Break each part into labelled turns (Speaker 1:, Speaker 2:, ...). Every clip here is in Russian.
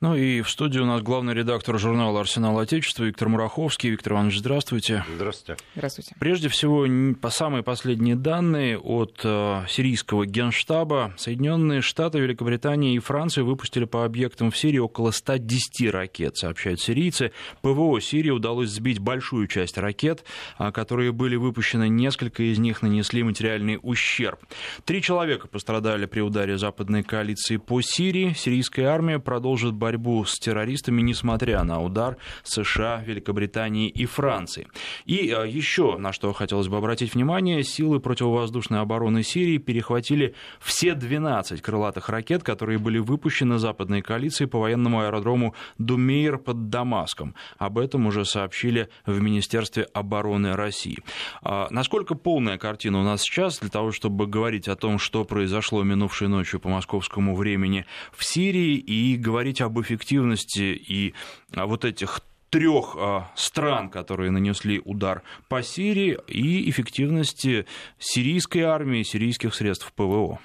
Speaker 1: Ну и в студии у нас главный редактор журнала «Арсенал Отечества» Виктор Мураховский. Виктор Иванович, здравствуйте.
Speaker 2: Здравствуйте.
Speaker 3: Здравствуйте.
Speaker 1: Прежде всего, по самые последние данные от э, сирийского генштаба, Соединенные Штаты, Великобритания и Франция выпустили по объектам в Сирии около 110 ракет, сообщают сирийцы. ПВО Сирии удалось сбить большую часть ракет, а, которые были выпущены, несколько из них нанесли материальный ущерб. Три человека пострадали при ударе западной коалиции по Сирии. Сирийская армия продолжит борьбу с террористами, несмотря на удар США, Великобритании и Франции. И э, еще на что хотелось бы обратить внимание, силы противовоздушной обороны Сирии перехватили все 12 крылатых ракет, которые были выпущены западной коалицией по военному аэродрому Думейр под Дамаском. Об этом уже сообщили в Министерстве обороны России. А насколько полная картина у нас сейчас для того, чтобы говорить о том, что произошло минувшей ночью по московскому времени в Сирии и говорить об об эффективности и вот этих трех а, стран, которые нанесли удар по Сирии, и эффективности сирийской армии, сирийских средств ПВО.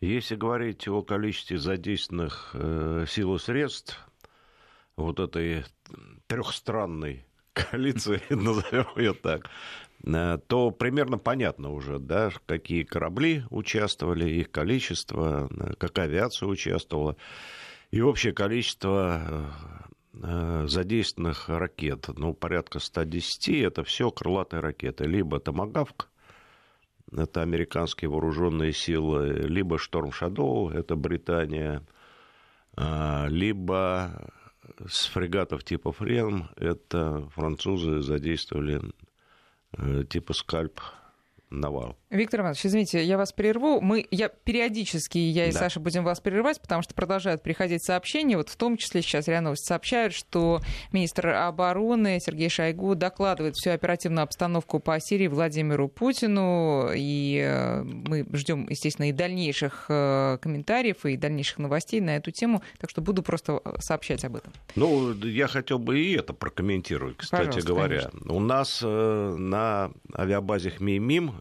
Speaker 2: Если говорить о количестве задействованных э, сил и средств вот этой трехстранной коалиции, назовем ее так, э, то примерно понятно уже, да, какие корабли участвовали, их количество, э, какая авиация участвовала. И общее количество э, задействованных ракет, ну, порядка 110, это все крылатые ракеты. Либо «Томагавк», это американские вооруженные силы, либо «Шторм Шадоу», это Британия, э, либо с фрегатов типа «Фрем», это французы задействовали э, типа «Скальп», навал.
Speaker 3: Виктор Иванович, извините, я вас прерву. Мы, я периодически, я и да. Саша будем вас прерывать, потому что продолжают приходить сообщения. Вот в том числе сейчас РИА Новости сообщают, что министр обороны Сергей Шойгу докладывает всю оперативную обстановку по Сирии Владимиру Путину. И э, мы ждем, естественно, и дальнейших э, комментариев, и дальнейших новостей на эту тему. Так что буду просто э, сообщать об этом.
Speaker 2: Ну, я хотел бы и это прокомментировать, кстати Пожалуйста, говоря. Конечно. У нас на авиабазе Хмеймим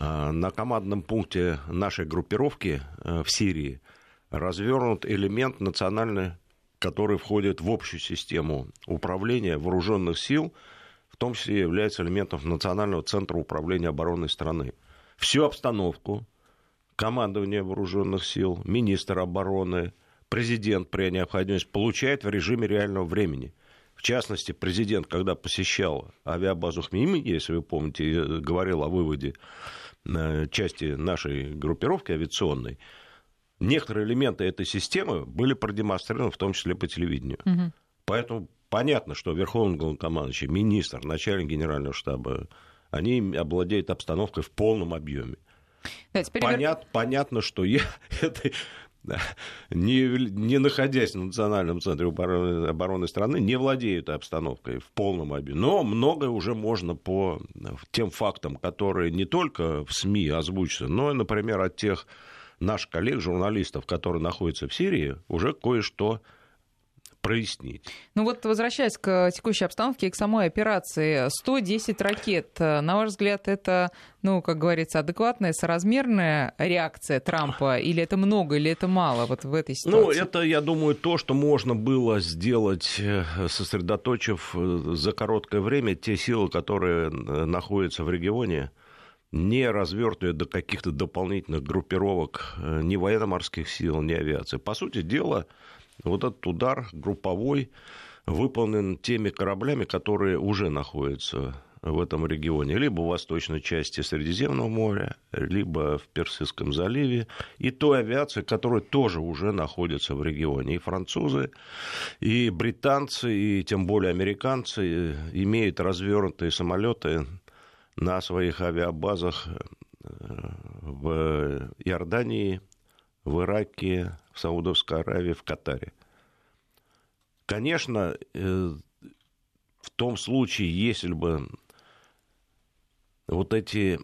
Speaker 2: на командном пункте нашей группировки э, в Сирии развернут элемент национальный, который входит в общую систему управления вооруженных сил, в том числе является элементом Национального центра управления обороной страны. Всю обстановку, командование вооруженных сил, министр обороны, президент при необходимости получает в режиме реального времени. В частности, президент, когда посещал авиабазу Хмейми, если вы помните, говорил о выводе части нашей группировки авиационной, некоторые элементы этой системы были продемонстрированы, в том числе по телевидению. Угу. Поэтому понятно, что Верховный главнокомандующий, министр, начальник генерального штаба, они обладают обстановкой в полном объеме. Да, теперь... Понят, понятно, что я это, не, не находясь в Национальном центре обороны, обороны страны, не владеют обстановкой в полном объеме. Но многое уже можно по тем фактам, которые не только в СМИ озвучатся, но и, например, от тех наших коллег, журналистов, которые находятся в Сирии, уже кое-что прояснить.
Speaker 3: Ну вот, возвращаясь к текущей обстановке и к самой операции, 110 ракет, на ваш взгляд, это, ну, как говорится, адекватная, соразмерная реакция Трампа, или это много, или это мало вот в этой ну,
Speaker 2: ситуации? Ну, это, я думаю, то, что можно было сделать, э, сосредоточив э, за короткое время те силы, которые э, находятся в регионе, не развертывая до каких-то дополнительных группировок ни военно-морских сил, ни авиации. По сути дела, вот этот удар групповой выполнен теми кораблями, которые уже находятся в этом регионе, либо в восточной части Средиземного моря, либо в Персидском заливе, и той авиации, которая тоже уже находится в регионе. И французы, и британцы, и тем более американцы имеют развернутые самолеты на своих авиабазах э, в Иордании, в Ираке, в Саудовской Аравии, в Катаре. Конечно, э, в том случае, если бы вот эти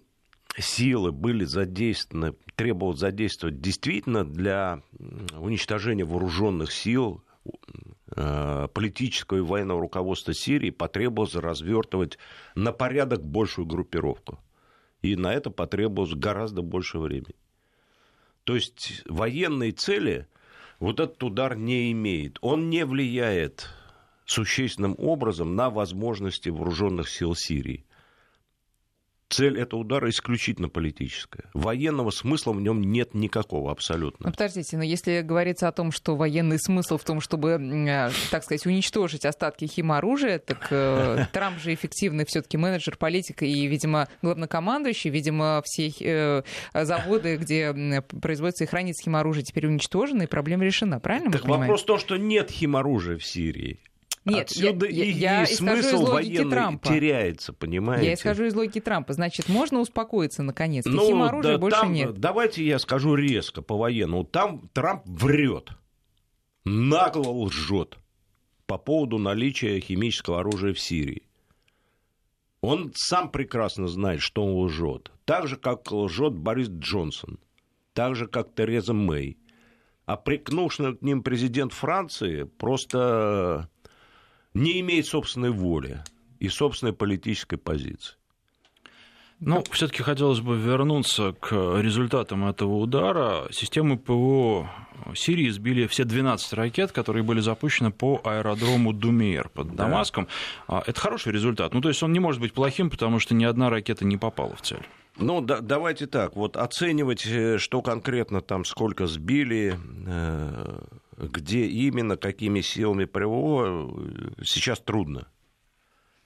Speaker 2: силы были задействованы, требовалось задействовать действительно для уничтожения вооруженных сил, э, политического и военного руководства Сирии потребовалось развертывать на порядок большую группировку. И на это потребовалось гораздо больше времени. То есть военные цели вот этот удар не имеет. Он не влияет существенным образом на возможности вооруженных сил Сирии. Цель этого удара исключительно политическая. Военного смысла в нем нет никакого абсолютно.
Speaker 3: Ну, подождите, но если говорится о том, что военный смысл в том, чтобы, э, так сказать, уничтожить остатки химоружия, так э, Трамп же эффективный все-таки менеджер, политик и, видимо, главнокомандующий, видимо, все э, заводы, где производится и хранится химоружие, теперь уничтожены, и проблема решена, правильно?
Speaker 2: Так вопрос в том, что нет химоружия в Сирии.
Speaker 3: Нет,
Speaker 2: Отсюда
Speaker 3: я,
Speaker 2: и,
Speaker 3: я
Speaker 2: и смысл военный
Speaker 3: Трампа.
Speaker 2: теряется, понимаете?
Speaker 3: Я исхожу из логики Трампа. Значит, можно успокоиться наконец.
Speaker 2: Ну,
Speaker 3: Химоружия
Speaker 2: да,
Speaker 3: больше
Speaker 2: там,
Speaker 3: нет.
Speaker 2: Давайте я скажу резко по военному. Там Трамп врет, нагло лжет по поводу наличия химического оружия в Сирии. Он сам прекрасно знает, что он лжет. Так же, как лжет Борис Джонсон. Так же, как Тереза Мэй. А прикнувший к ним президент Франции просто не имеет собственной воли и собственной политической позиции.
Speaker 1: Ну, все-таки хотелось бы вернуться к результатам этого удара. Системы ПВО Сирии сбили все 12 ракет, которые были запущены по аэродрому Думейр под да. Дамаском. А, это хороший результат. Ну, то есть он не может быть плохим, потому что ни одна ракета не попала в цель.
Speaker 2: Ну, да, давайте так. Вот оценивать, э, что конкретно там, сколько сбили, э, где именно, какими силами ПВО, сейчас трудно.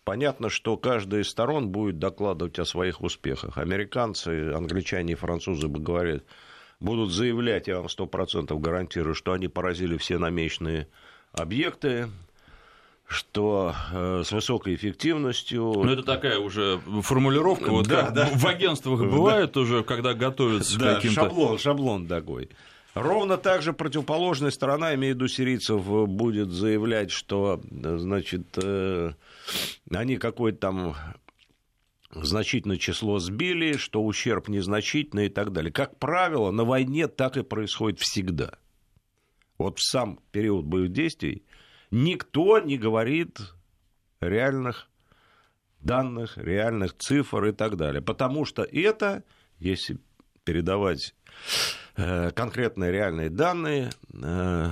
Speaker 2: Понятно, что каждая из сторон будет докладывать о своих успехах. Американцы, англичане и французы бы говорят, будут заявлять, я вам сто процентов гарантирую, что они поразили все намеченные объекты, что э, с высокой эффективностью.
Speaker 1: Ну, это такая уже формулировка, вот да, да. в агентствах бывает да. уже, когда готовятся да, к каким-то...
Speaker 2: шаблон, шаблон такой. Ровно так же противоположная сторона, имею в виду сирийцев, будет заявлять, что, значит, э, они какое-то там значительное число сбили, что ущерб незначительный и так далее. Как правило, на войне так и происходит всегда. Вот в сам период боевых действий никто не говорит реальных данных, реальных цифр и так далее. Потому что это, если передавать Э, конкретные реальные данные э,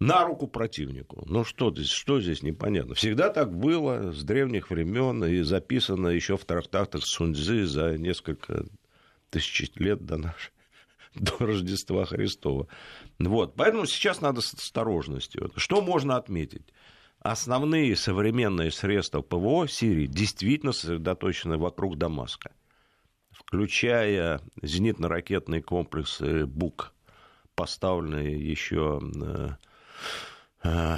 Speaker 2: на руку противнику. Ну что здесь, что здесь непонятно? Всегда так было с древних времен и записано еще в трактатах Суньцзы за несколько тысяч лет до нашей до Рождества Христова. Вот. Поэтому сейчас надо с осторожностью. Что можно отметить? Основные современные средства ПВО Сирии действительно сосредоточены вокруг Дамаска включая зенитно-ракетные комплексы БУК, поставленные еще э, э,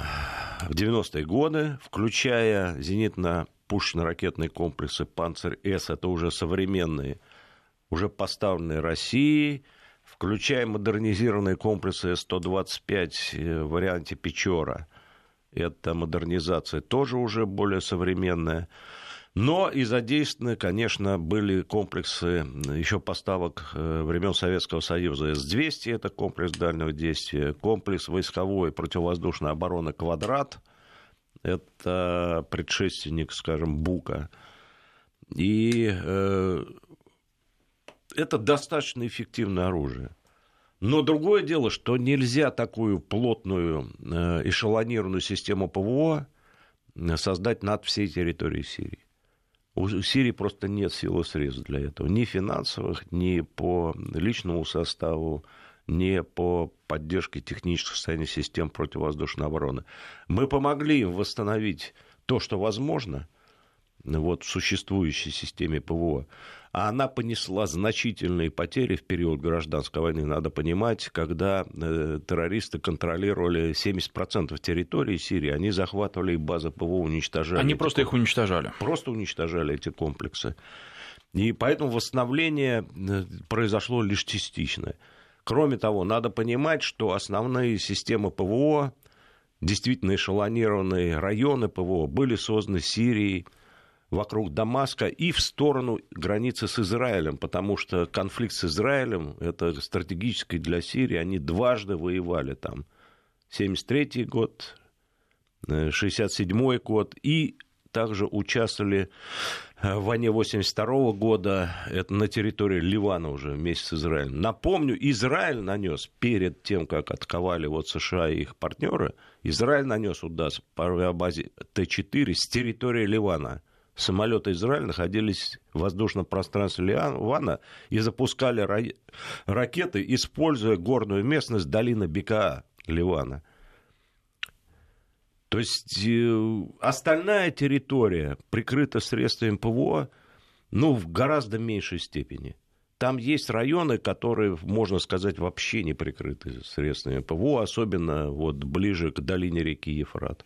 Speaker 2: в 90-е годы, включая зенитно-пушечно-ракетные комплексы «Панцирь-С», это уже современные, уже поставленные Россией, включая модернизированные комплексы С-125 э, в варианте «Печора». Это модернизация тоже уже более современная. Но и задействованы, конечно, были комплексы еще поставок э, времен Советского Союза С-200, это комплекс дальнего действия, комплекс войсковой противовоздушной обороны «Квадрат», это предшественник, скажем, Бука. И э, это достаточно эффективное оружие. Но другое дело, что нельзя такую плотную э, эшелонированную систему ПВО создать над всей территорией Сирии. У Сирии просто нет сил и средств для этого. Ни финансовых, ни по личному составу, ни по поддержке технического состояния систем противовоздушной обороны. Мы помогли им восстановить то, что возможно, вот, в существующей системе ПВО а она понесла значительные потери в период гражданской войны. Надо понимать, когда э, террористы контролировали 70% территории Сирии, они захватывали базы ПВО, уничтожали.
Speaker 1: Они просто их уничтожали.
Speaker 2: Просто уничтожали эти комплексы. И поэтому восстановление э, произошло лишь частичное. Кроме того, надо понимать, что основные системы ПВО, действительно эшелонированные районы ПВО, были созданы Сирией, вокруг Дамаска и в сторону границы с Израилем, потому что конфликт с Израилем, это стратегический для Сирии, они дважды воевали там. 73 год, 67 год и также участвовали в войне 82 года, это на территории Ливана уже вместе с Израилем. Напомню, Израиль нанес перед тем, как атаковали вот США и их партнеры, Израиль нанес удар по авиабазе Т-4 с территории Ливана. Самолеты Израиля находились в воздушном пространстве Ливана и запускали ракеты, используя горную местность долины Бекаа Ливана. То есть э, остальная территория прикрыта средствами ПВО, ну, в гораздо меньшей степени. Там есть районы, которые, можно сказать, вообще не прикрыты средствами ПВО, особенно вот ближе к долине реки Ефрат.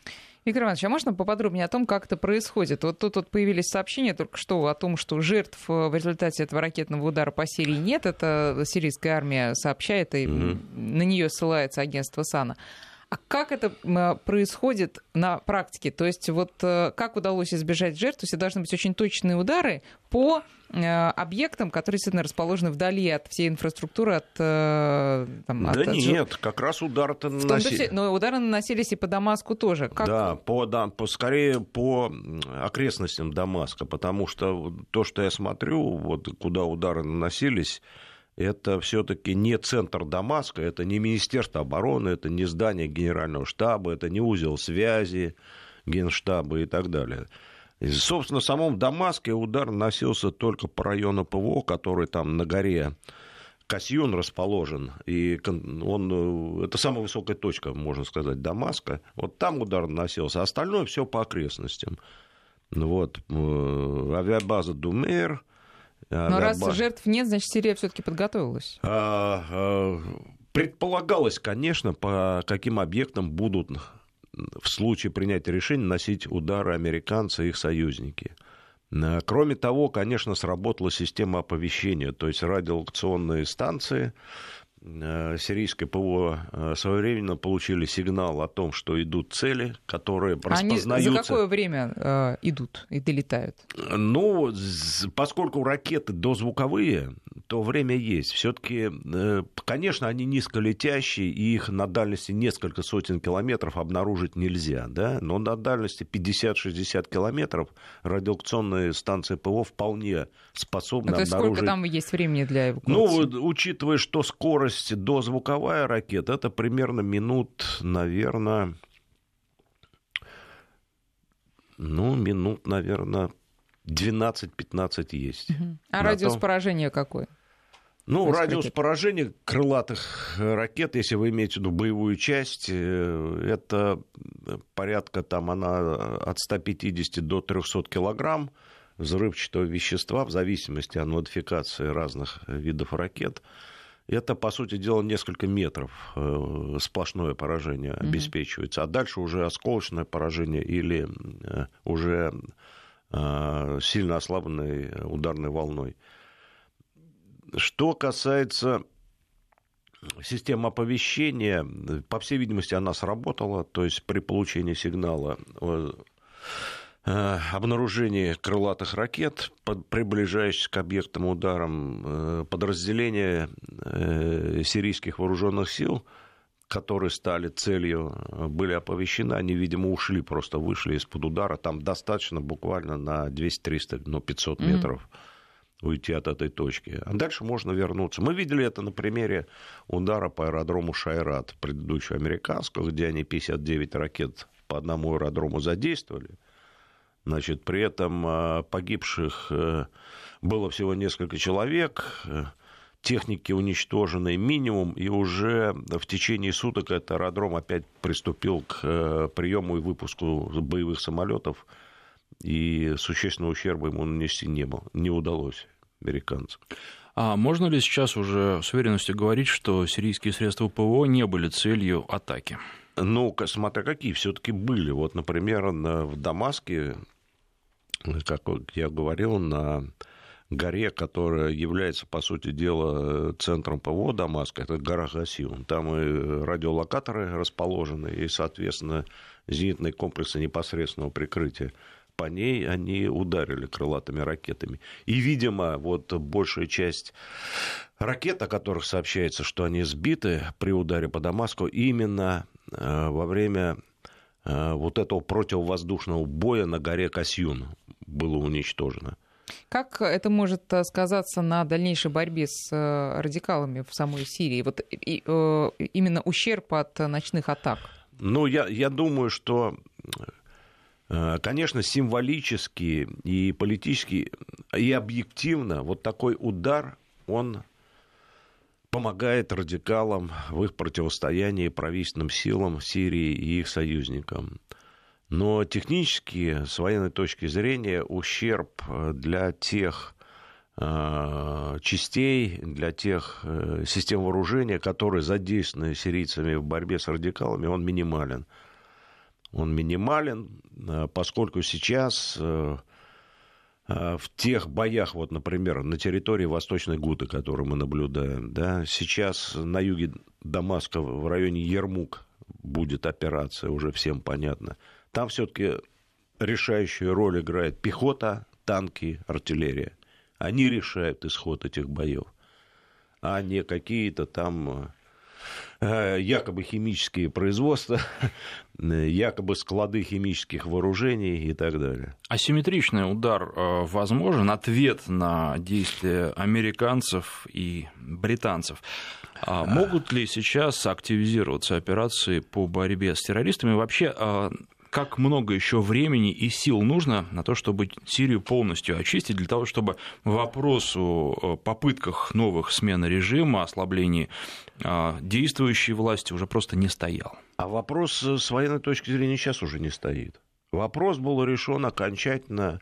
Speaker 3: Игорь Иванович, а можно поподробнее о том, как это происходит? Вот тут вот появились сообщения только что о том, что жертв э, в результате этого ракетного удара по Сирии нет. Это сирийская армия сообщает, и mm-hmm. на нее ссылается агентство САНА. А как это происходит на практике? То есть вот э, как удалось избежать жертв? То есть должны быть очень точные удары по э, объектам, которые действительно расположены вдали от всей инфраструктуры, от...
Speaker 2: Э, там, да от, нет, от... как раз удары-то наносились.
Speaker 3: Но удары наносились и по Дамаску тоже. Как...
Speaker 2: Да, по, да, по, скорее по окрестностям Дамаска, потому что то, что я смотрю, вот куда удары наносились, это все-таки не центр Дамаска, это не Министерство обороны, это не здание Генерального штаба, это не узел связи Генштаба и так далее. И, собственно, в самом Дамаске удар наносился только по району ПВО, который там на горе Касьюн расположен, и он, это самая высокая точка, можно сказать, Дамаска. Вот там удар наносился, а остальное все по окрестностям. Вот, э, авиабаза Думер,
Speaker 3: Но раз жертв нет, значит, Сирия все-таки подготовилась. А,
Speaker 2: а, предполагалось, конечно, по каким объектам будут в случае принятия решения носить удары американцы и их союзники. Кроме того, конечно, сработала система оповещения, то есть радиолокационные станции, сирийское ПВО э, своевременно получили сигнал о том, что идут цели, которые распознаются. Они
Speaker 3: за какое время э, идут и долетают?
Speaker 2: Ну, поскольку ракеты дозвуковые, то время есть. Все-таки, э, конечно, они низколетящие, и их на дальности несколько сотен километров обнаружить нельзя, да? но на дальности 50-60 километров радиолокационные станции ПВО вполне способны
Speaker 3: а
Speaker 2: обнаружить.
Speaker 3: сколько там есть времени для эвакуации?
Speaker 2: Ну, учитывая, что скорость скорость дозвуковая ракета, это примерно минут, наверное, ну, минут, наверное, 12-15 есть.
Speaker 3: Угу. А радиус том... поражения какой?
Speaker 2: Ну, радиус ракет. поражения крылатых ракет, если вы имеете в виду боевую часть, э, это порядка там она от 150 до 300 килограмм взрывчатого вещества в зависимости от модификации разных видов ракет это, по сути дела, несколько метров э, сплошное поражение mm-hmm. обеспечивается, а дальше уже осколочное поражение или э, уже э, сильно ослабленной ударной волной. Что касается системы оповещения, по всей видимости, она сработала, то есть при получении сигнала Э, обнаружении крылатых ракет, приближающихся к объектам ударам, э, подразделения э, сирийских вооруженных сил, которые стали целью, были оповещены, они, видимо, ушли, просто вышли из-под удара. Там достаточно буквально на 200-300, ну, 500 метров mm-hmm. уйти от этой точки. А дальше можно вернуться. Мы видели это на примере удара по аэродрому Шайрат, предыдущего американского, где они 59 ракет по одному аэродрому задействовали – Значит, при этом а, погибших э, было всего несколько человек, э, техники уничтожены минимум, и уже в течение суток этот аэродром опять приступил к э, приему и выпуску боевых самолетов, и существенного ущерба ему нанести не, было, не удалось американцам.
Speaker 1: А можно ли сейчас уже с уверенностью говорить, что сирийские средства ПВО не были целью атаки?
Speaker 2: Ну, смотря какие, все-таки были. Вот, например, в Дамаске как я говорил, на горе, которая является, по сути дела, центром ПВО Дамаска, это гора Гасиун. Там и радиолокаторы расположены, и, соответственно, зенитные комплексы непосредственного прикрытия. По ней они ударили крылатыми ракетами. И, видимо, вот большая часть ракет, о которых сообщается, что они сбиты при ударе по Дамаску, именно э, во время вот этого противовоздушного боя на горе Касьюн было уничтожено.
Speaker 3: Как это может сказаться на дальнейшей борьбе с радикалами в самой Сирии? Вот и, именно ущерб от ночных атак?
Speaker 2: Ну, я, я думаю, что Э, конечно, символически и политически, и объективно вот такой удар, он помогает радикалам в их противостоянии правительственным силам Сирии и их союзникам. Но технически, с военной точки зрения, ущерб э, для тех э, частей, для тех систем вооружения, которые задействованы сирийцами в борьбе с радикалами, он минимален он минимален, э, поскольку сейчас э, э, в тех боях, вот, например, на территории Восточной Гуты, которую мы наблюдаем, да, сейчас на юге Дамаска, в районе Ермук будет операция, уже всем понятно. Там все-таки решающую роль играет пехота, танки, артиллерия. Они решают исход этих боев, а не какие-то там Э, якобы химические производства, якобы склады химических вооружений и так далее.
Speaker 1: Асимметричный удар э, возможен, ответ на действия американцев и британцев. А могут ли сейчас активизироваться операции по борьбе с террористами? Вообще, э, как много еще времени и сил нужно на то, чтобы Сирию полностью очистить, для того, чтобы вопрос о попытках новых смен режима, ослаблении а, действующей власти уже просто не стоял?
Speaker 2: А вопрос с военной точки зрения сейчас уже не стоит. Вопрос был решен окончательно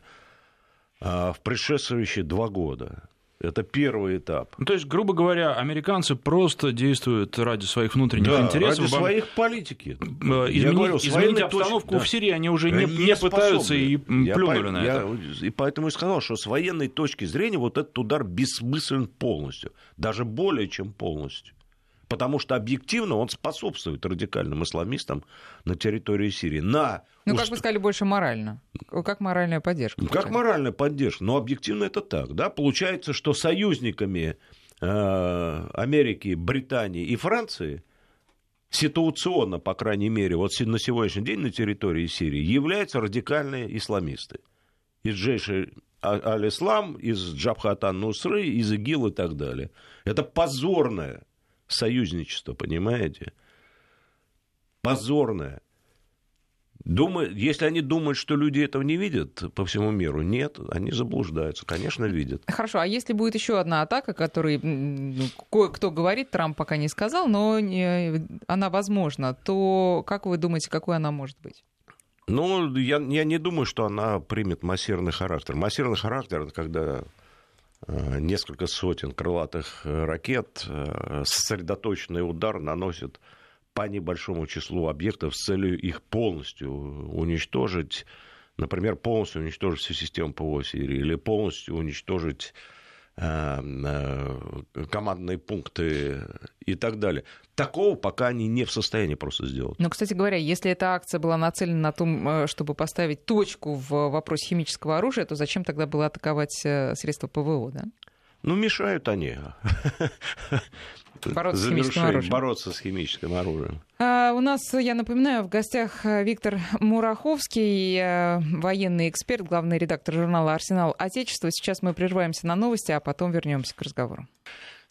Speaker 2: а, в предшествующие два года. Это первый этап.
Speaker 1: Ну, то есть, грубо говоря, американцы просто действуют ради своих внутренних да, интересов.
Speaker 2: Ради своих политики.
Speaker 1: Изменить, Я говорю, изменить обстановку точки, в Сирии они уже не, не, не пытаются и плюнули я, на я, это.
Speaker 2: И поэтому и сказал, что с военной точки зрения вот этот удар бессмыслен полностью. Даже более чем полностью потому что объективно он способствует радикальным исламистам на территории Сирии. На
Speaker 3: ну, уст... как вы сказали, больше морально. Как моральная поддержка.
Speaker 2: Ну, как моральная поддержка. Но объективно это так. Да? Получается, что союзниками э, Америки, Британии и Франции ситуационно, по крайней мере, вот на сегодняшний день на территории Сирии являются радикальные исламисты. Из Джейши а, Аль-Ислам, из Джабхатан Нусры, из ИГИЛ и так далее. Это позорное союзничество, понимаете? Позорное. Думаю, если они думают, что люди этого не видят по всему миру, нет, они заблуждаются, конечно, видят.
Speaker 3: Хорошо, а если будет еще одна атака, которой ну, кое-кто говорит, Трамп пока не сказал, но не, она возможна, то как вы думаете, какой она может быть?
Speaker 2: Ну, я, я не думаю, что она примет массированный характер. Массированный характер это когда несколько сотен крылатых э, ракет, э, сосредоточенный удар наносит по небольшому числу объектов с целью их полностью уничтожить, например, полностью уничтожить всю систему ПВО Сирии или полностью уничтожить Э, командные пункты и так далее. Такого пока они не в состоянии просто сделать.
Speaker 3: Ну, кстати говоря, если эта акция была нацелена на том, э, чтобы поставить точку в вопросе химического оружия, то зачем тогда было атаковать э, средства ПВО, да?
Speaker 2: Ну, мешают они.
Speaker 3: Бороться с химическим оружием.
Speaker 2: Бороться с химическим оружием.
Speaker 3: А, у нас, я напоминаю, в гостях Виктор Мураховский, э, военный эксперт, главный редактор журнала «Арсенал Отечества». Сейчас мы прерываемся на новости, а потом вернемся к разговору.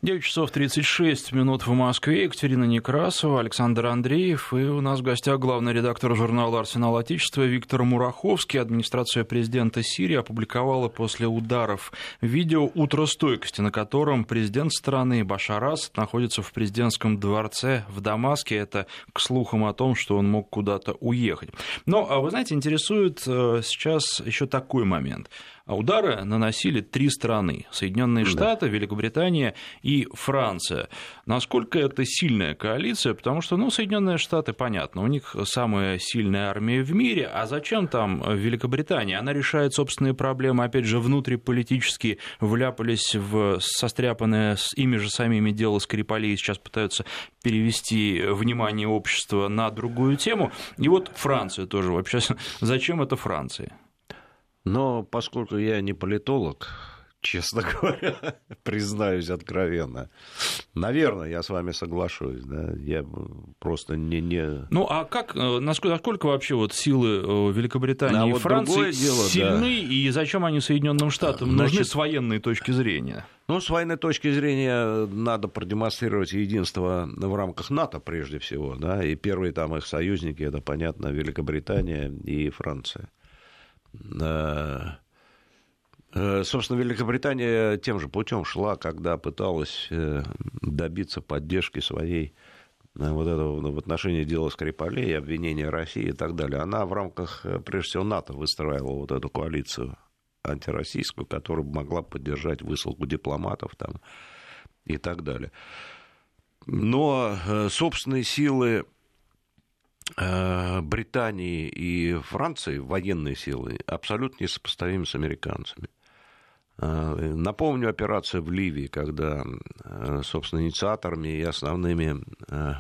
Speaker 1: 9 часов 36 минут в Москве. Екатерина Некрасова, Александр Андреев. И у нас в гостях главный редактор журнала «Арсенал Отечества» Виктор Мураховский. Администрация президента Сирии опубликовала после ударов видео «Утро стойкости», на котором президент страны Башар Асад находится в президентском дворце в Дамаске. Это к слухам о том, что он мог куда-то уехать. Но, а вы знаете, интересует э, сейчас еще такой момент – а удары наносили три страны – Соединенные Штаты, Великобритания и Франция. Насколько это сильная коалиция? Потому что, ну, Соединенные Штаты, понятно, у них самая сильная армия в мире, а зачем там Великобритания? Она решает собственные проблемы, опять же, внутриполитически вляпались в состряпанное с ими же самими дело Скрипалей, сейчас пытаются перевести внимание общества на другую тему. И вот Франция тоже вообще. Зачем это Франция?
Speaker 2: Но поскольку я не политолог, честно говоря, признаюсь откровенно. Наверное, я с вами соглашусь. Да? Я просто не, не...
Speaker 1: Ну, а как, э, насколько, насколько вообще вот силы э, Великобритании а и вот Франции дело, сильны, да. и зачем они Соединенным Штатам Значит, нужны с военной точки зрения?
Speaker 2: Ну, с военной точки зрения надо продемонстрировать единство в рамках НАТО прежде всего. Да? И первые там их союзники, это, понятно, Великобритания и Франция. Э, собственно, Великобритания тем же путем шла, когда пыталась э, добиться поддержки своей э, вот этого в отношении дела Скрипалей, обвинения России и так далее. Она в рамках, прежде всего, НАТО выстраивала вот эту коалицию антироссийскую, которая могла поддержать высылку дипломатов там и так далее. Но собственные силы Британии и Франции, военные силы, абсолютно несопоставимы с американцами. Э, напомню операцию в Ливии, когда, э, собственно, инициаторами и основными э,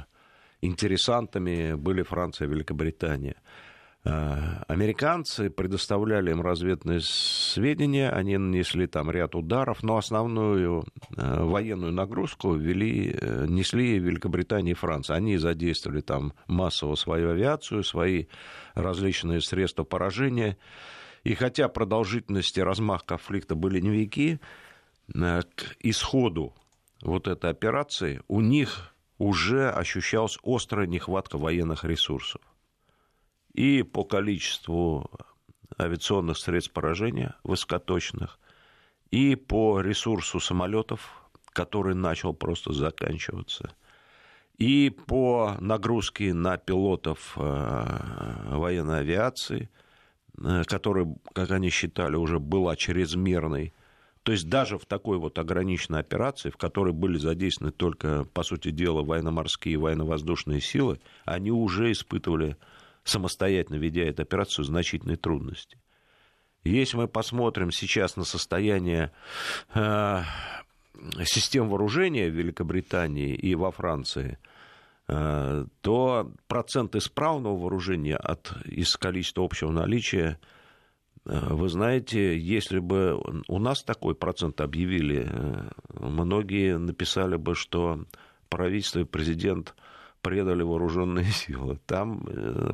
Speaker 2: интересантами были Франция и Великобритания. Американцы предоставляли им разведные сведения, они нанесли там ряд ударов, но основную военную нагрузку вели, несли Великобритания и Франция. Они задействовали там массово свою авиацию, свои различные средства поражения. И хотя продолжительность и размах конфликта были невелики, э, к исходу вот этой операции у них уже ощущалась острая нехватка военных ресурсов. И по количеству авиационных средств поражения высокоточных, и по ресурсу самолетов, который начал просто заканчиваться, и по нагрузке на пилотов э, военной авиации – Э, которая, как они считали, уже была чрезмерной. То есть даже в такой вот ограниченной операции, в которой были задействованы только, по сути дела, военно-морские и военно-воздушные силы, они уже испытывали, самостоятельно ведя эту операцию, значительные трудности. Если мы посмотрим сейчас на состояние э, систем вооружения в Великобритании и во Франции – Э, то процент исправного вооружения от, из количества общего наличия, э, вы знаете, если бы у нас такой процент объявили, э, многие написали бы, что правительство и президент предали вооруженные силы. Там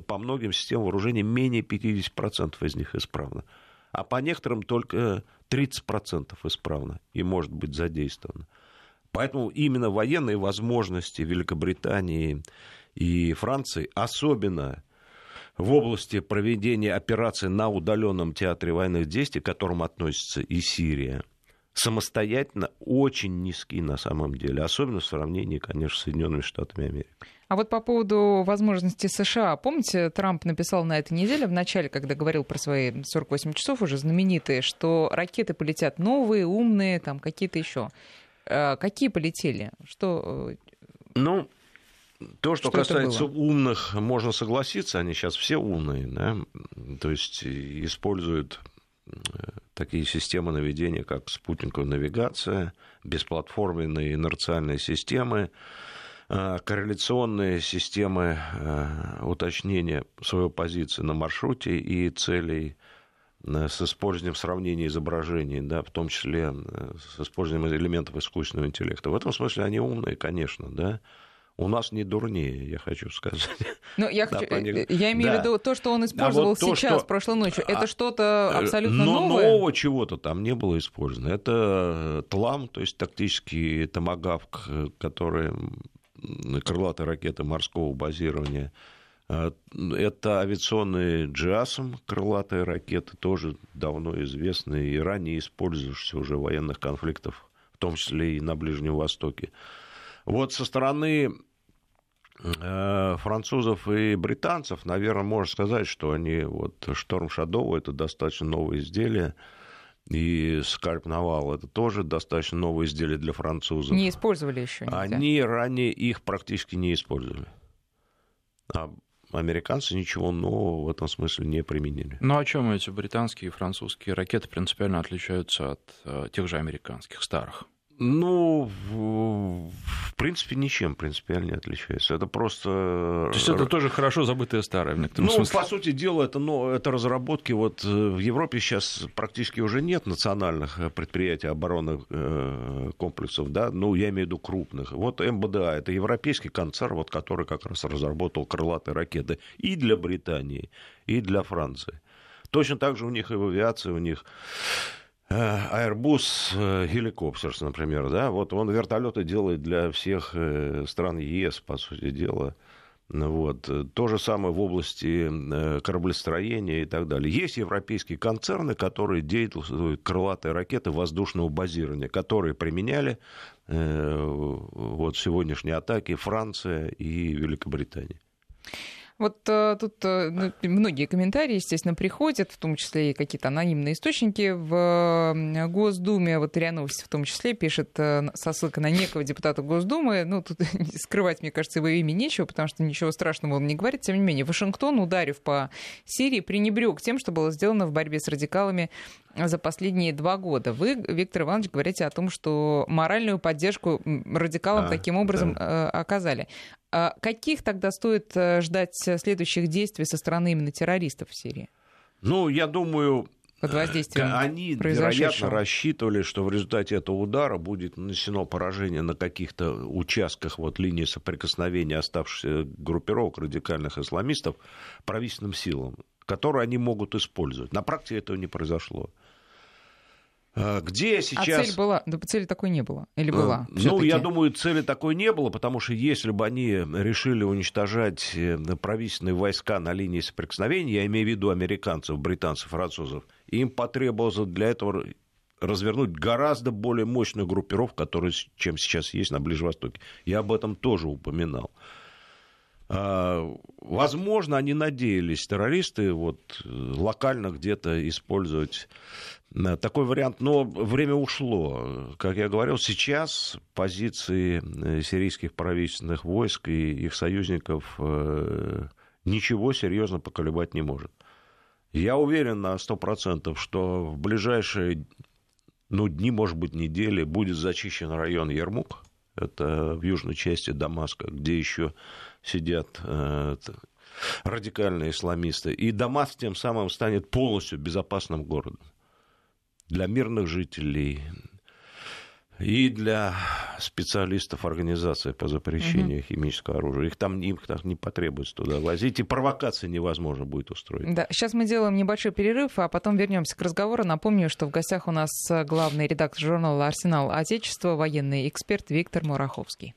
Speaker 2: по многим системам вооружения менее 50% из них исправно. А по некоторым только 30% исправно и может быть задействовано. Поэтому именно военные возможности Великобритании и Франции, особенно в области проведения операций на удаленном театре военных действий, к которым относится и Сирия, самостоятельно очень низки на самом деле, особенно в сравнении, конечно, с Соединенными Штатами Америки.
Speaker 3: А вот по поводу возможностей США, помните, Трамп написал на этой неделе, в начале, когда говорил про свои 48 часов уже знаменитые, что ракеты полетят новые, умные, там какие-то еще. Э, какие полетели? Что...
Speaker 2: Э, ну, то, что, что касается умных, можно согласиться, они сейчас все умные, да? то есть используют э, такие системы наведения, как спутниковая навигация, бесплатформенные инерциальные системы, корреляционные системы уточнения своей позиции на маршруте и целей с использованием сравнения изображений, да, в том числе э, с использованием элементов искусственного интеллекта. В этом смысле они умные, конечно, да. У нас не дурнее, я хочу сказать.
Speaker 3: Ну, я, хочу, да, э, я имею да. в виду то, что он использовал а вот то, сейчас, что... прошлой ночью. Это а, что-то э, абсолютно но новое?
Speaker 2: нового чего-то там не было использовано. Это ТЛАМ, то есть тактический томагавк, который крылатые ракеты морского базирования – это авиационные джиасом, крылатые ракеты, тоже давно известные и ранее использовавшиеся уже в военных конфликтах, в том числе и на Ближнем Востоке. Вот со стороны э, французов и британцев, наверное, можно сказать, что они, вот Шторм Шадоу, это достаточно новое изделие, и Скальп Навал это тоже достаточно новое изделие для французов.
Speaker 3: Не использовали еще.
Speaker 2: Они ранее их практически не использовали. А американцы ничего нового в этом смысле не применили.
Speaker 1: Ну а чем эти британские и французские ракеты принципиально отличаются от э, тех же американских старых?
Speaker 2: Ну, в принципе, ничем принципиально не отличается. Это просто...
Speaker 1: То есть это тоже хорошо забытое старое в некотором
Speaker 2: ну,
Speaker 1: смысле?
Speaker 2: по сути дела, это, ну, это разработки. Вот э, в Европе сейчас практически уже нет национальных э, предприятий оборонных э, комплексов, да, ну, я имею в виду крупных. Вот МБДА, это европейский концерн, вот, который как раз разработал крылатые ракеты и для Британии, и для Франции. Точно так же у них и в авиации, у них Э, Airbus э, Helicopters, например, да, вот он вертолеты делает для всех э, стран ЕС, по сути дела. Вот. То же самое в области кораблестроения и так далее. Есть европейские концерны, которые действуют крылатые ракеты воздушного базирования, которые применяли вот, сегодняшние атаки Франция и Великобритания.
Speaker 3: Вот э, тут э, ну, многие комментарии, естественно, приходят, в том числе и какие-то анонимные источники. В Госдуме, вот РИА Новости в том числе, пишет э, со ссылкой на некого депутата Госдумы. Ну, тут скрывать, мне кажется, его имя нечего, потому что ничего страшного он не говорит. Тем не менее, Вашингтон, ударив по Сирии, пренебрег тем, что было сделано в борьбе с радикалами за последние два года. Вы, Виктор Иванович, говорите о том, что моральную поддержку радикалам а, таким образом да. оказали. А каких тогда стоит э, ждать следующих действий со стороны именно террористов в Сирии?
Speaker 2: Ну, я думаю, под воздействием Они, вероятно, рассчитывали, что в результате этого удара будет нанесено поражение на каких-то участках вот, линии соприкосновения оставшихся группировок радикальных исламистов правительственным силам, которые они могут использовать. На практике этого не произошло. А, где сейчас...
Speaker 3: А цель была? Да цели такой не было. Или была?
Speaker 2: А, ну, я думаю, цели такой не было, потому что если бы они решили уничтожать э, правительственные войска на линии соприкосновения, я имею в виду американцев, британцев, французов, им потребовалось для этого развернуть гораздо более мощную группировку, которая, чем сейчас есть на Ближнем Востоке. Я об этом тоже упоминал. А, возможно, они надеялись, террористы, вот, локально где-то использовать э, такой вариант, но время ушло. Как я говорил, сейчас позиции э, сирийских правительственных войск и их союзников э, ничего серьезно поколебать не может. Я уверен на 100%, что в ближайшие ну, дни, может быть, недели будет зачищен район Ермук. Это в южной части Дамаска, где еще сидят э, радикальные исламисты. И Дамаск тем самым станет полностью безопасным городом для мирных жителей и для специалистов организации по запрещению угу. химического оружия. Их там им так не потребуется туда возить, и провокации невозможно будет устроить.
Speaker 3: Да, сейчас мы делаем небольшой перерыв, а потом вернемся к разговору. Напомню, что в гостях у нас главный редактор журнала «Арсенал Отечества», военный эксперт Виктор Мураховский.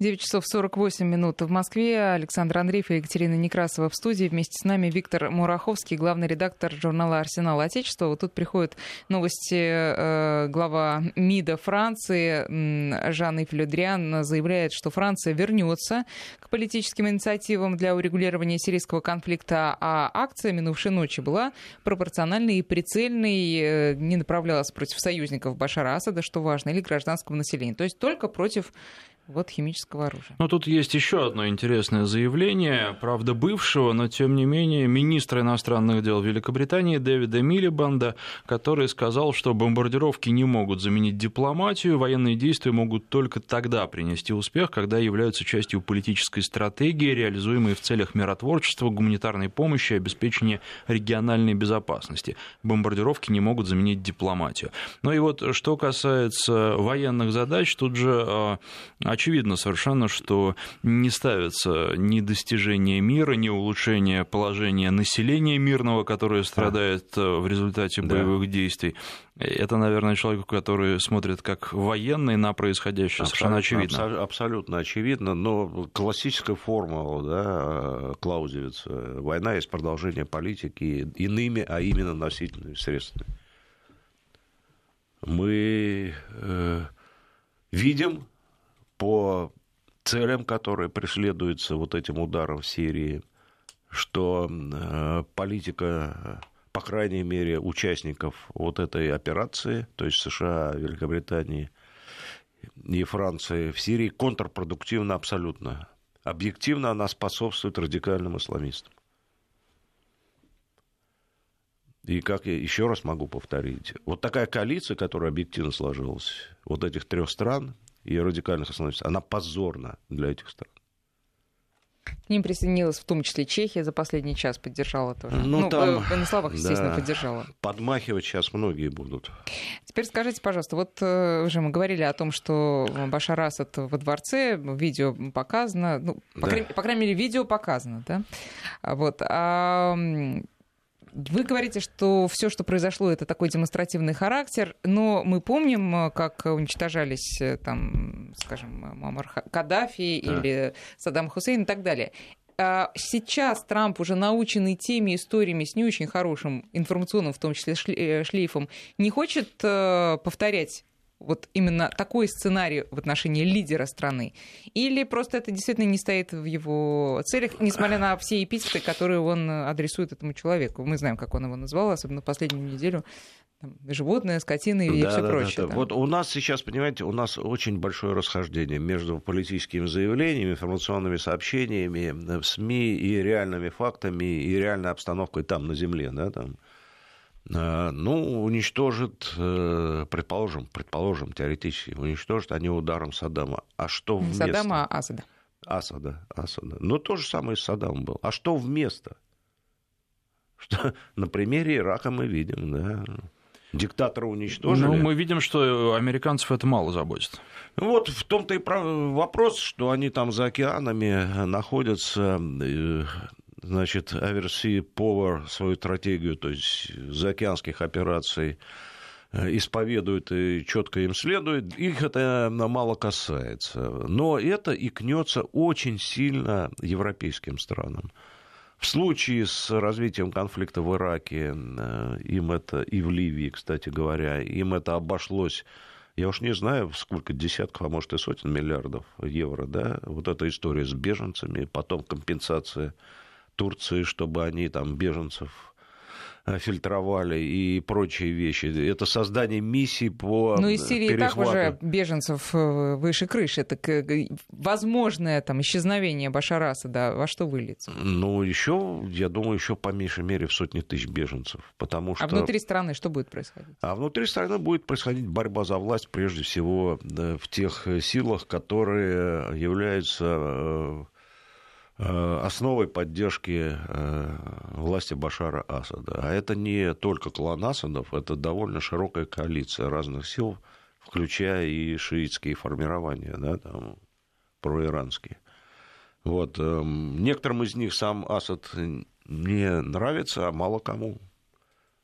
Speaker 3: 9 часов 48 минут в Москве. Александр Андреев и Екатерина Некрасова в студии. Вместе с нами Виктор Мураховский, главный редактор журнала «Арсенал Отечества». Вот тут приходят новости. Э, глава МИДа Франции Жан-Ив Людриан заявляет, что Франция вернется к политическим инициативам для урегулирования сирийского конфликта, а акция минувшей ночи была пропорциональной и прицельной, э, не направлялась против союзников Башара Асада, что важно, или гражданского населения. То есть только против вот химического оружия.
Speaker 1: Но тут есть еще одно интересное заявление, правда бывшего, но тем не менее министра иностранных дел Великобритании Дэвида Милибанда, который сказал, что бомбардировки не могут заменить дипломатию, военные действия могут только тогда принести успех, когда являются частью политической стратегии, реализуемой в целях миротворчества, гуманитарной помощи и обеспечения региональной безопасности. Бомбардировки не могут заменить дипломатию. Ну и вот что касается военных задач, тут же а, очевидно совершенно, что не ставится ни достижение мира, ни улучшение положения населения мирного, которое страдает э, в результате боевых да. действий. Это, наверное, человек, который смотрит как военный на происходящее, абсолютно, совершенно очевидно.
Speaker 2: Абсолютно очевидно, но классическая формула да, Клаузевица «Война есть продолжение политики иными, а именно носительными средствами». Мы э, видим по целям, которые преследуются вот этим ударом в Сирии, что э, политика, по крайней мере, участников вот этой операции, то есть США, Великобритании и Франции в Сирии, контрпродуктивна абсолютно. Объективно она способствует радикальным исламистам. И как я еще раз могу повторить, вот такая коалиция, которая объективно сложилась, вот этих трех стран и радикальных основных, она позорна для этих стран.
Speaker 3: К ним присоединилась в том числе Чехия за последний час поддержала тоже. Ну, ну там, на словах, естественно, да, поддержала.
Speaker 2: Подмахивать сейчас многие будут.
Speaker 3: Теперь скажите, пожалуйста, вот э, уже мы говорили о том, что Башар Асад во дворце, видео показано, ну, по, да. крайней, по крайней мере, видео показано, да? Вот. А вы говорите, что все, что произошло, это такой демонстративный характер, но мы помним, как уничтожались, э, там, скажем, Мамар Каддафи да. или Саддам Хусейн и так далее. А сейчас Трамп, уже наученный теми историями с не очень хорошим информационным, в том числе э, шлейфом, не хочет э, повторять вот именно такой сценарий в отношении лидера страны? Или просто это действительно не стоит в его целях, несмотря на все эпитеты, которые он адресует этому человеку? Мы знаем, как он его назвал, особенно последнюю неделю. Там, животное, скотина и да, все да, прочее. Да, да.
Speaker 2: Вот у нас сейчас, понимаете, у нас очень большое расхождение между политическими заявлениями, информационными сообщениями в СМИ и реальными фактами, и реальной обстановкой там, на земле. Да, там. Э, ну, уничтожит, э, предположим, предположим, теоретически, уничтожит они ударом Саддама. А что вместо?
Speaker 3: Саддама, а Асада.
Speaker 2: Асада, Асада. Ну, то же самое с Саддамом был. А что вместо? Что на примере Ирака мы видим, да. Диктатора уничтожили. Ну,
Speaker 1: мы видим, что американцев это мало заботит.
Speaker 2: Ну, вот в том-то и вопрос, что они там за океанами находятся, э, значит, Аверси Power свою стратегию, то есть заокеанских операций, э, исповедует и четко им следует, их это мало касается. Но это и кнется очень сильно европейским странам. В случае с развитием конфликта в Ираке, э, им это и в Ливии, кстати говоря, им это обошлось я уж не знаю, сколько десятков, а может и сотен миллиардов евро, да, вот эта история с беженцами, потом компенсация Турции, чтобы они там беженцев э, фильтровали и прочие вещи. Это создание миссий по
Speaker 3: Ну, из Сирии перехвату. так уже беженцев э, выше крыши. Так э, возможное там исчезновение Башара да, во что выльется?
Speaker 2: Ну, еще, я думаю, еще по меньшей мере в сотни тысяч беженцев. Потому а что...
Speaker 3: А внутри страны что будет происходить?
Speaker 2: А внутри страны будет происходить борьба за власть, прежде всего, в тех силах, которые являются основой поддержки э, власти Башара Асада. А это не только клан Асадов, это довольно широкая коалиция разных сил, включая и шиитские формирования, да, там, проиранские. Вот. Эм, некоторым из них сам Асад не нравится, а мало кому.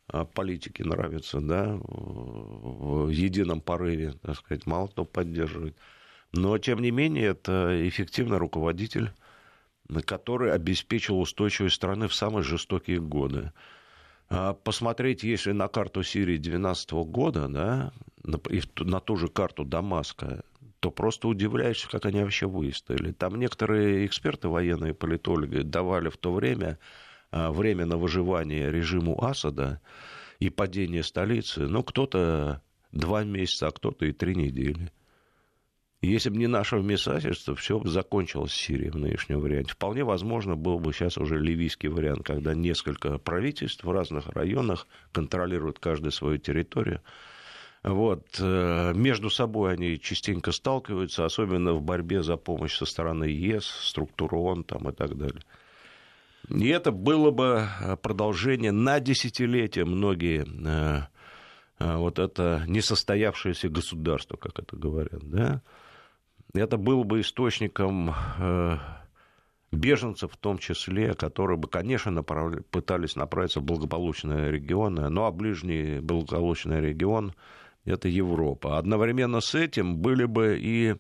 Speaker 2: А политики нравятся, да, в едином порыве, так сказать, мало кто поддерживает. Но, тем не менее, это эффективный руководитель который обеспечил устойчивость страны в самые жестокие годы. А посмотреть, если на карту Сирии 2012 года, да, и на ту же карту Дамаска, то просто удивляешься, как они вообще выстояли. Там некоторые эксперты, военные политологи, давали в то время а, время на выживание режиму Асада и падение столицы. Ну, кто-то два месяца, а кто-то и три недели. Если бы не наше вмешательство, все бы закончилось в Сирии в нынешнем варианте. Вполне возможно, был бы сейчас уже ливийский вариант, когда несколько правительств в разных районах контролируют каждую свою территорию. Вот. Э, между собой они частенько сталкиваются, особенно в борьбе за помощь со стороны ЕС, структуру ООН там, и так далее. И это было бы продолжение на десятилетия многие э, э, вот это несостоявшееся государство, как это говорят, да, это было бы источником э, беженцев в том числе, которые бы, конечно, направля... пытались направиться в благополучные регионы, ну а ближний благополучный регион – это Европа. Одновременно с этим были бы и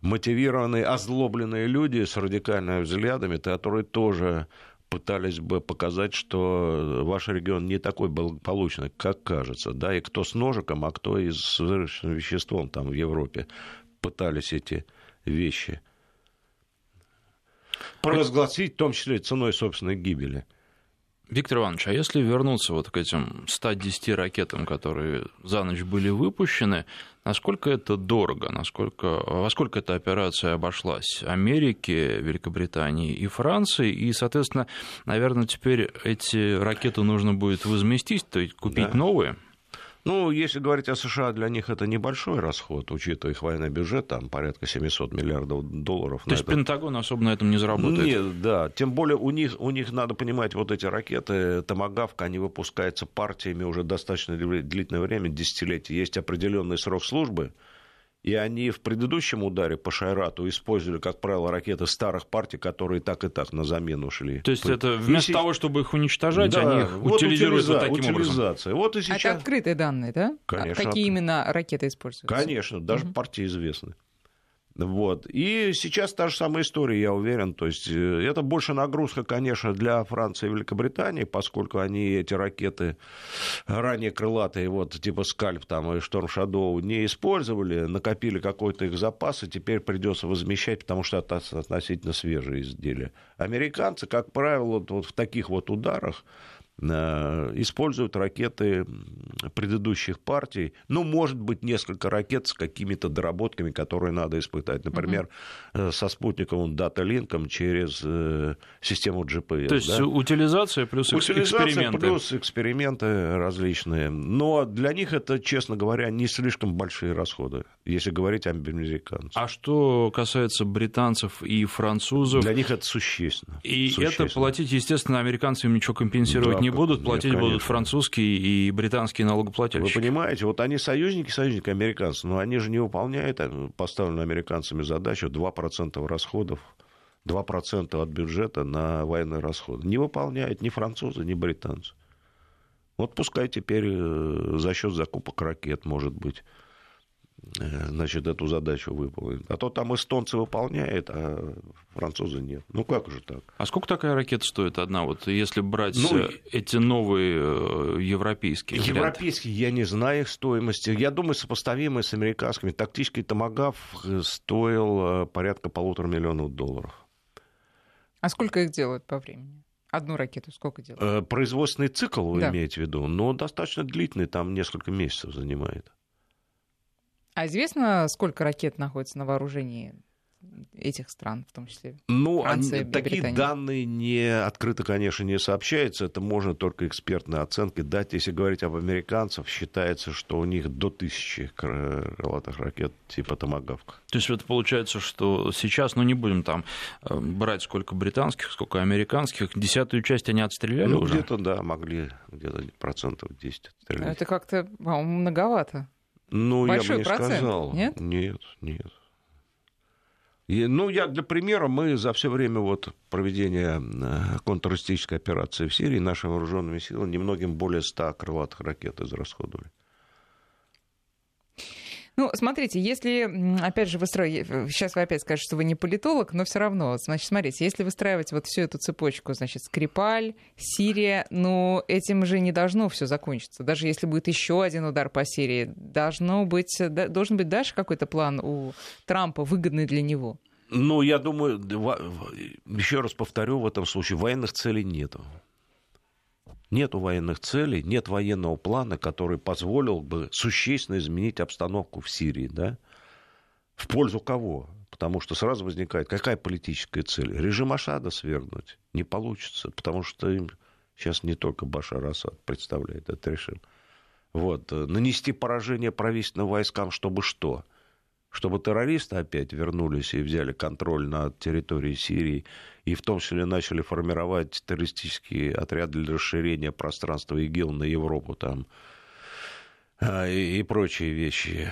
Speaker 2: мотивированные, озлобленные люди с радикальными взглядами, которые тоже пытались бы показать, что ваш регион не такой благополучный, как кажется, да, и кто с ножиком, а кто и с взрывчатым веществом там в Европе пытались эти вещи провозгласить, в том числе ценой собственной гибели.
Speaker 1: Виктор Иванович, а если вернуться вот к этим 110 ракетам, которые за ночь были выпущены, насколько это дорого, насколько, во сколько эта операция обошлась Америке, Великобритании и Франции, и, соответственно, наверное, теперь эти ракеты нужно будет возместить, то есть купить да. новые?
Speaker 2: Ну, если говорить о США, для них это небольшой расход, учитывая их военный бюджет, там порядка 700 миллиардов долларов.
Speaker 1: То есть это... Пентагон особо на этом не заработает?
Speaker 2: Нет, да. Тем более у них, у них, надо понимать, вот эти ракеты Томагавка, они выпускаются партиями уже достаточно длительное время, десятилетия. Есть определенный срок службы, и они в предыдущем ударе по Шайрату использовали, как правило, ракеты старых партий, которые так и так на замену шли.
Speaker 1: То есть это вместо и... того, чтобы их уничтожать, да, они их вот утилизируют утилиза... вот таким утилизация.
Speaker 3: образом? Вот и сейчас... А это открытые данные, да?
Speaker 2: Конечно.
Speaker 3: А какие именно ракеты используются?
Speaker 2: Конечно, даже угу. партии известны. Вот. И сейчас та же самая история, я уверен. То есть э, это больше нагрузка, конечно, для Франции и Великобритании, поскольку они эти ракеты ранее крылатые, вот типа Скальп там и Шторм Шадоу, не использовали, накопили какой-то их запас, и теперь придется возмещать, потому что это относительно свежие изделия. Американцы, как правило, вот в таких вот ударах используют ракеты предыдущих партий. Ну, может быть, несколько ракет с какими-то доработками, которые надо испытать. Например, угу. со спутниковым дата-линком через э, систему GPS.
Speaker 1: То есть да? утилизация плюс утилизация эксперименты.
Speaker 2: плюс эксперименты различные. Но для них это, честно говоря, не слишком большие расходы, если говорить об американцах.
Speaker 1: А что касается британцев и французов?
Speaker 2: Для них это существенно.
Speaker 1: И
Speaker 2: существенно.
Speaker 1: это платить, естественно, американцы им ничего компенсировать да, не будут, платить Нет, будут французские и британские налогоплательщики.
Speaker 2: Вы понимаете, вот они союзники, союзники американцев, но они же не выполняют э, поставленную американцами задачу 2% расходов 2% от бюджета на военные расходы. Не выполняют ни французы, ни британцы. Вот пускай теперь э, за счет закупок ракет, может быть, значит, эту задачу выполнить. А то там эстонцы выполняют, а французы нет. Ну как же так?
Speaker 1: А сколько такая ракета стоит одна, вот если брать ну, э, эти новые э, европейские?
Speaker 2: Европейские, я не знаю их стоимости. Я думаю, сопоставимые с американскими. Тактический томогав стоил порядка полутора миллионов долларов.
Speaker 3: А сколько их делают по времени? Одну ракету сколько делают?
Speaker 2: Производственный цикл вы да. имеете в виду? Ну, достаточно длительный, там несколько месяцев занимает.
Speaker 3: А известно, сколько ракет находится на вооружении этих стран, в том числе
Speaker 2: ну,
Speaker 3: Франция,
Speaker 2: они, такие данные не открыто, конечно, не сообщаются. Это можно только экспертной оценкой дать. Если говорить об американцах, считается, что у них до тысячи крылатых ракет типа «Томагавка».
Speaker 1: То есть это получается, что сейчас, ну не будем там э, брать сколько британских, сколько американских, десятую часть они отстреляли ну, уже?
Speaker 2: где-то, да, могли где-то процентов 10 отстрелять.
Speaker 3: Это как-то, по-моему, многовато.
Speaker 2: Ну,
Speaker 3: Большой
Speaker 2: я бы не
Speaker 3: процент,
Speaker 2: сказал.
Speaker 3: Нет?
Speaker 2: Нет, нет. И, ну, я для примера, мы за все время вот проведения э, контртеррористической операции в Сирии нашими вооруженными силами немногим более 100 крылатых ракет израсходовали.
Speaker 3: Ну, смотрите, если, опять же, выстроить, сейчас вы опять скажете, что вы не политолог, но все равно, значит, смотрите, если выстраивать вот всю эту цепочку, значит, Скрипаль, Сирия, ну, этим же не должно все закончиться. Даже если будет еще один удар по Сирии, должно быть, должен быть дальше какой-то план у Трампа, выгодный для него.
Speaker 2: Ну, я думаю, еще раз повторю, в этом случае военных целей нету нет военных целей, нет военного плана, который позволил бы существенно изменить обстановку в Сирии, да? В пользу кого? Потому что сразу возникает, какая политическая цель? Режим Ашада свергнуть не получится, потому что им сейчас не только Башар Асад представляет этот режим. Вот. Нанести поражение правительственным войскам, чтобы что? Чтобы террористы опять вернулись и взяли контроль над территорией Сирии, и в том числе начали формировать террористические отряды для расширения пространства ИГИЛ на Европу там, а, и, и прочие вещи.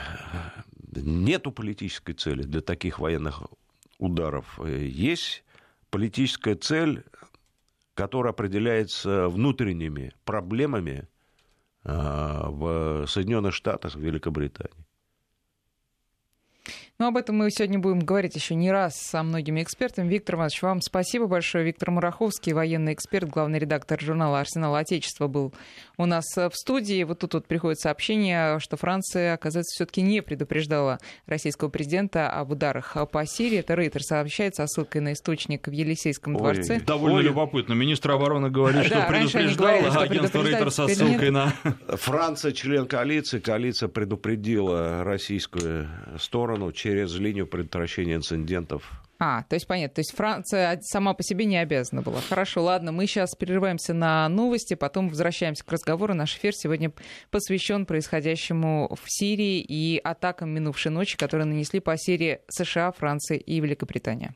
Speaker 2: Нету политической цели для таких военных ударов. Есть политическая цель, которая определяется внутренними проблемами а, в Соединенных Штатах, в Великобритании.
Speaker 3: Ну, об этом мы сегодня будем говорить еще не раз со многими экспертами. Виктор Иванович, вам спасибо большое. Виктор Мураховский, военный эксперт, главный редактор журнала «Арсенал Отечества» был у нас в студии. Вот тут вот приходит сообщение, что Франция, оказывается, все-таки не предупреждала российского президента об ударах по Сирии. Это Рейтер сообщает со ссылкой на источник в Елисейском Ой, дворце.
Speaker 1: Довольно Ой. любопытно. Министр обороны говорит, что предупреждал, а агентство Рейтер со ссылкой на...
Speaker 2: Франция член коалиции. Коалиция предупредила российскую сторону через линию предотвращения инцидентов
Speaker 3: а, то есть понятно. То есть Франция сама по себе не обязана была. Хорошо, ладно, мы сейчас прерываемся на новости, потом возвращаемся к разговору. Наш эфир сегодня посвящен происходящему в Сирии и атакам минувшей ночи, которые нанесли по Сирии США, Франция и Великобритания.